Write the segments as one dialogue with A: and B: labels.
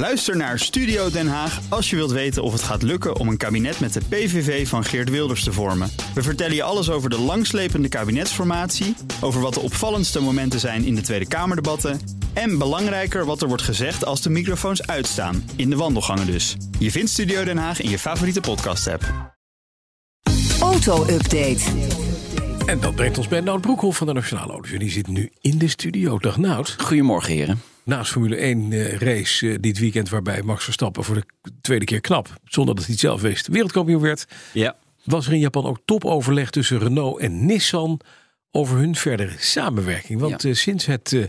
A: Luister naar Studio Den Haag als je wilt weten of het gaat lukken om een kabinet met de PVV van Geert Wilders te vormen. We vertellen je alles over de langslepende kabinetsformatie, over wat de opvallendste momenten zijn in de Tweede Kamerdebatten en belangrijker wat er wordt gezegd als de microfoons uitstaan, in de wandelgangen dus. Je vindt Studio Den Haag in je favoriete podcast-app.
B: Auto-update.
C: En dat brengt ons bij Nout Broekhoff van de Nationale Auto's. Die zit nu in de studio. Dag Nout.
D: Goedemorgen, heren.
C: Naast Formule 1 eh, race eh, dit weekend waarbij Max Verstappen voor de tweede keer knap, zonder dat hij het zelf wist, wereldkampioen werd.
D: Ja.
C: Was er in Japan ook topoverleg tussen Renault en Nissan over hun verdere samenwerking. Want
D: Ja.
C: eh, sinds het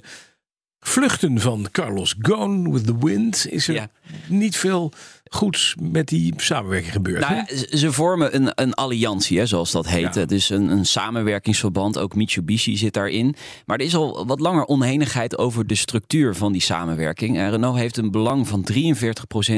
C: vluchten van Carlos Ghosn with the wind is er
D: Ja.
C: niet veel goeds met die samenwerking gebeurd.
D: Nou ze- vormen een, een alliantie, hè, zoals dat heet.
C: Ja.
D: Dus een, een samenwerkingsverband. Ook Mitsubishi zit daarin. Maar er is al wat langer oneenigheid over de structuur van die samenwerking. Eh, Renault heeft een belang van 43%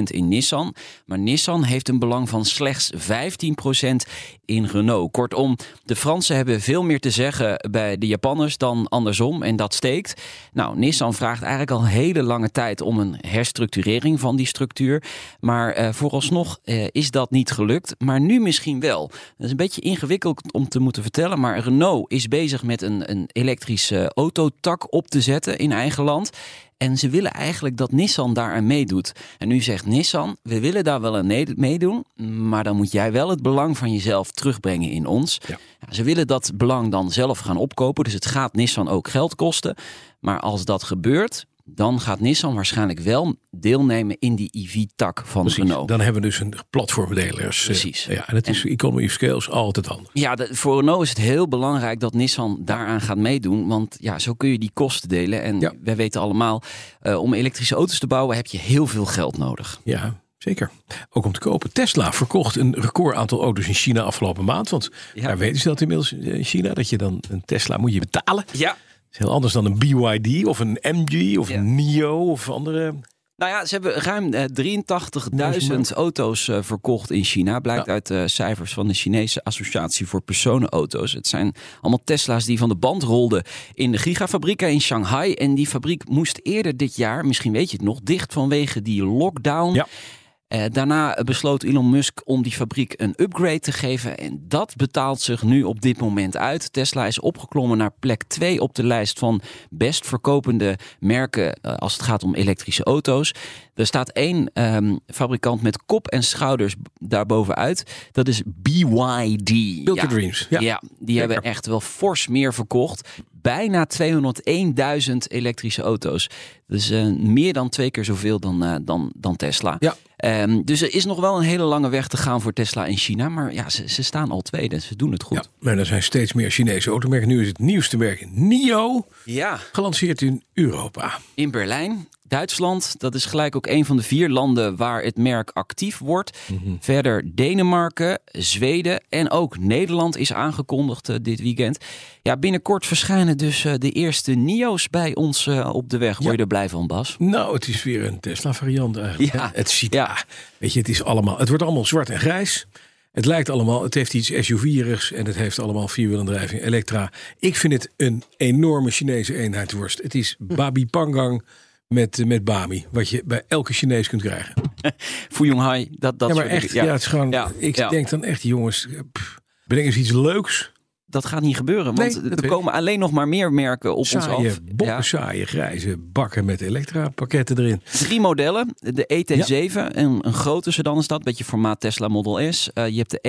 D: in Nissan. Maar Nissan heeft een belang van slechts 15% in Renault. Kortom, de Fransen hebben veel meer te zeggen bij de Japanners dan andersom. En dat steekt. Nou, Nissan vraagt eigenlijk al hele lange tijd om een herstructurering van die structuur. Maar eh, vooralsnog eh, is dat niet gelukt. Maar nu misschien wel. Dat is een beetje ingewikkeld om te moeten vertellen. Maar Renault is bezig met een, een elektrische autotak op te zetten in eigen land. En ze willen eigenlijk dat Nissan daaraan meedoet. En nu zegt Nissan, we willen daar wel aan meedoen. Maar dan moet jij wel het belang van jezelf terugbrengen in ons.
C: Ja,
D: ze willen dat belang dan zelf gaan opkopen. Dus het gaat Nissan ook geld kosten. Maar als dat gebeurt, dan gaat Nissan waarschijnlijk wel deelnemen in die EV-tak van
C: Precies.
D: Renault.
C: Dan hebben we dus een platformdelers. eh,
D: Precies.
C: Ja, en dat is economy of scale is altijd handig.
D: Ja, de- voor Renault is het heel belangrijk dat Nissan daaraan gaat meedoen. Want ja, zo kun je die kosten delen. En
C: Ja.
D: wij weten allemaal, eh, om elektrische auto's te bouwen heb je heel veel geld nodig.
C: Ja, zeker. Ook om te kopen. Tesla verkocht een record aantal auto's in China afgelopen maand. Want
D: Ja.
C: daar weten ze dat inmiddels eh, in China. Dat je dan een Tesla moet je betalen.
D: Ja.
C: Is heel anders dan een BYD of een MG of
D: Ja.
C: een NIO of andere.
D: Nou ja, ze hebben ruim eh, 83.000 auto's eh, verkocht in China. Blijkt
C: Ja.
D: uit eh, cijfers van de Chinese Associatie voor Personenauto's. Het zijn allemaal Tesla's die van de band rolden in de gigafabrieken in Shanghai. En die fabriek moest eerder dit jaar, misschien weet je het nog, dicht vanwege die lockdown.
C: Ja.
D: Eh, daarna besloot Elon Musk om die fabriek een upgrade te geven. En dat betaalt zich nu op dit moment uit. Tesla is opgeklommen naar plek 2 op de lijst van best verkopende merken eh, als het gaat om elektrische auto's. Er staat één ehm, fabrikant met kop en schouders daarbovenuit. Dat is BYD.
C: Build
D: ja.
C: Dreams.
D: Ja,
C: Ja.
D: die hebben echt wel fors meer verkocht. Bijna 201.000 elektrische auto's. Dus meer dan twee keer zoveel dan, eh, dan, dan Tesla.
C: Ja.
D: Ehm, dus er is nog wel een hele lange weg te gaan voor Tesla in China. Maar ja, ze, ze staan al tweede. Ze doen het goed.
C: Ja, maar er zijn steeds meer Chinese automerken. Nu is het nieuwste merk NIO
D: ja.
C: gelanceerd in Europa.
D: in Berlijn. Duitsland, dat is gelijk ook een van de vier landen waar het merk actief wordt. Verder Denemarken, Zweden en ook Nederland is aangekondigd eh, dit weekend. Ja, binnenkort verschijnen dus eh, de eerste NIO's bij ons eh, op de weg. Word je
C: Ja.
D: er blij van, Bas?
C: Nou, het is weer een Tesla variant eigenlijk.
D: Ja.
C: hè? Het ziet,
D: Ja.
C: weet je, het is allemaal, het wordt allemaal zwart en grijs. Het lijkt allemaal, het heeft iets SUV-erigs en het heeft allemaal vierwielendrijving, Elektra. Ik vind het een enorme Chinese eenheidsworst. Het is babi pangang met, eh, met bami, wat je bij elke Chinees kunt krijgen.
D: Fuyong Hai, dat, dat
C: ja, maar echt, ja. het is gewoon,
D: Ja,
C: ik
D: ja.
C: denk dan echt, jongens, pff, breng eens iets leuks.
D: Dat gaat niet gebeuren, want
C: Nee,
D: er komen alleen nog maar meer merken op ons af.
C: bokken, saaie, grijze bakken met Elektra-pakketten erin.
D: Drie modellen. De ET7, een, een grote sedan is dat. Beetje formaat Tesla Model S. Eh, je hebt de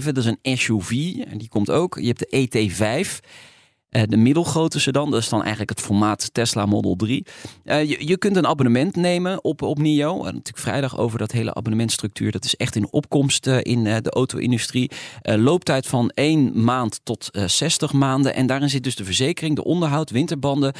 D: EL7, dat is een SUV. En die komt ook. Je hebt de ET5. Eh, de middelgrote sedan, dat is dan eigenlijk het formaat Tesla Model 3. Eh, je, je kunt een abonnement nemen op, op NIO. En natuurlijk vrijdag over dat hele abonnementstructuur. Dat is echt in opkomst eh, in de auto-industrie. Looptijd van 1 maand tot eh 60 maanden. En daarin zit dus de verzekering, de onderhoud, winterbanden,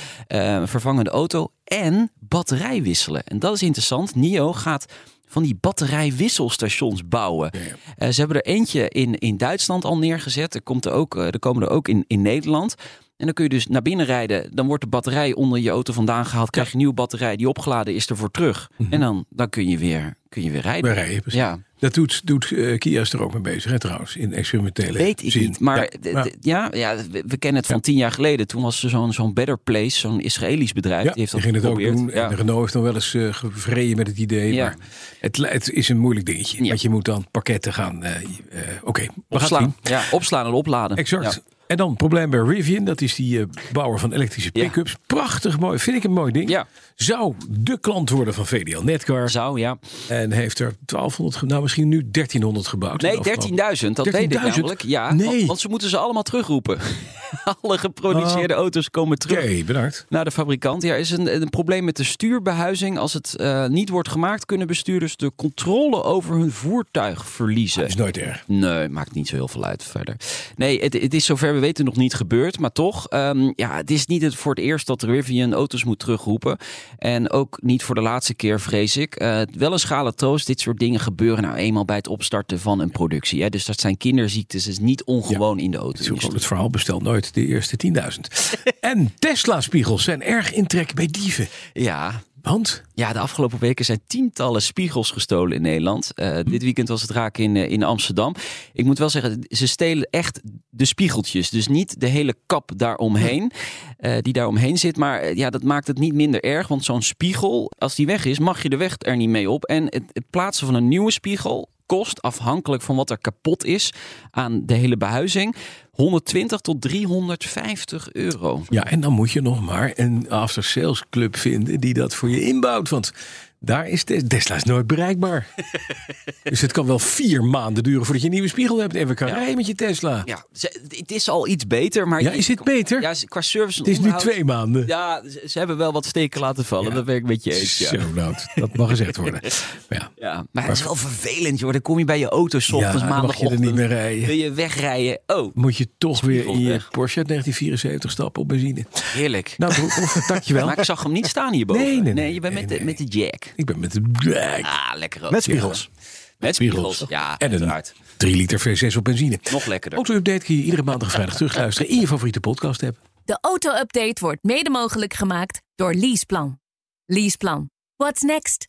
D: vervangende auto en batterij wisselen. En dat is interessant. NIO gaat van die batterijwisselstations bouwen. Ze hebben er eentje in, in Duitsland al neergezet. Er, komt er, ook, er komen er ook in, in Nederland. En dan kun je dus naar binnen rijden. Dan wordt de batterij onder je auto vandaan gehaald. Krijg je een nieuwe batterij die opgeladen is ervoor terug. En dan, dan kun, je weer, kun je weer rijden. Ja.
C: Dat doet, doet uh, Kia is er ook mee bezig, hè, trouwens, in experimentele
D: Weet ik
C: zin.
D: niet. Maar
C: Ja,
D: ja, ja, ja, we, we kennen het van tien jaar geleden. Toen was er zo'n zo'n Better Place, zo'n Israëlisch bedrijf.
C: Ja,
D: die heeft dat
C: ging het ook doen.
D: Ja.
C: En de Renault heeft nog wel eens uh, gevreden met het idee.
D: Ja.
C: Maar het, het is een moeilijk dingetje.
D: Ja.
C: Want je moet dan pakketten gaan. uh, uh, Oké, we gaan het
D: Opslaan.
C: zien.
D: Ja, opslaan en opladen.
C: Exact. En dan het probleem bij Rivian. Dat is die uh, bouwer van elektrische
D: Ja.
C: pick-ups. Prachtig mooi. Vind ik een mooi ding.
D: Ja.
C: Zou de klant worden van VDL Netcar.
D: Zou, ja.
C: En heeft er 1200, ge- nou misschien nu 1300 gebouwd.
D: Nee,
C: in de afgelopen-
D: 13.000. Dat weet ik
C: 13.000?
D: namelijk. Ja,
C: Nee.
D: want, want ze moeten ze allemaal terugroepen. Alle geproduceerde auto's komen terug.
C: Oké, bedankt.
D: Naar de fabrikant. Ja, is een, een probleem met de stuurbehuizing. Als het eh, niet wordt gemaakt, kunnen bestuurders de controle over hun voertuig verliezen.
C: is nooit erg.
D: Nee, maakt niet zo heel veel uit verder. Nee, het, het is zover we weten nog niet gebeurd. Maar toch, ehm, ja, het is niet het voor het eerst dat Rivian auto's moet terugroepen. En ook niet voor de laatste keer, vrees ik. Eh, wel een schale troost. Dit soort dingen gebeuren nou eenmaal bij het opstarten van een productie. Hè. Dus dat zijn kinderziektes. Is niet ongewoon in de auto.
C: Het is het verhaal, bestel nooit de eerste 10.000. en Tesla-spiegels zijn erg in trek bij dieven.
D: Ja,
C: Want
D: Ja, de afgelopen weken zijn tientallen spiegels gestolen in Nederland. Uh, dit weekend was het raak in, uh, in Amsterdam. Ik moet wel zeggen, ze stelen echt de spiegeltjes. Dus niet de hele kap daaromheen, uh, die daaromheen zit. Maar ja, dat maakt het niet minder erg. Want zo'n spiegel, als die weg is, mag je de weg er niet mee op. En het, het plaatsen van een nieuwe spiegel kost, afhankelijk van wat er kapot is aan de hele behuizing, 120 tot 350 euro.
C: Ja, en dan moet je nog maar een after sales club vinden die dat voor je inbouwt. Want daar is Tesla, is nooit bereikbaar. dus het kan wel vier maanden duren voordat je een nieuwe spiegel hebt en we kan
D: Ja.
C: rijden met je Tesla.
D: Ja, het is al iets beter, maar
C: Ja, is dit beter?
D: Ja, qua service
C: het is nu twee maanden.
D: Ja, ze, hebben wel wat steken laten vallen.
C: Ja.
D: Dat ben ik met je eens. Ja.
C: Zo, nou, dat mag gezegd worden. Maar ja,
D: Ja, maar het is wel vervelend, joh. Dan kom je bij je auto 's ochtends,
C: ja, mag je er niet meer rijden.
D: Wil je wegrijden? Oh,
C: Moet je toch weer in je. Porsche uit 1974 stappen op benzine.
D: heerlijk.
C: Nou, dankjewel.
D: Maar ik zag hem niet staan hierboven.
C: Nee, nee, nee.
D: je bent
C: Nee,
D: met, de,
C: nee.
D: met de jack.
C: Ik ben met de drag.
D: Ah, lekker ook.
B: Met spiegels.
D: Met
C: Spiegels.
D: spiegels. Ja,
C: En een
D: uiteraard.
C: 3 liter V6 op benzine.
D: Nog lekkerder.
C: Auto-update kun je iedere maandag en vrijdag terugluisteren in je favoriete podcast app.
E: De auto-update wordt mede mogelijk gemaakt door Leaseplan. Leaseplan. What's next?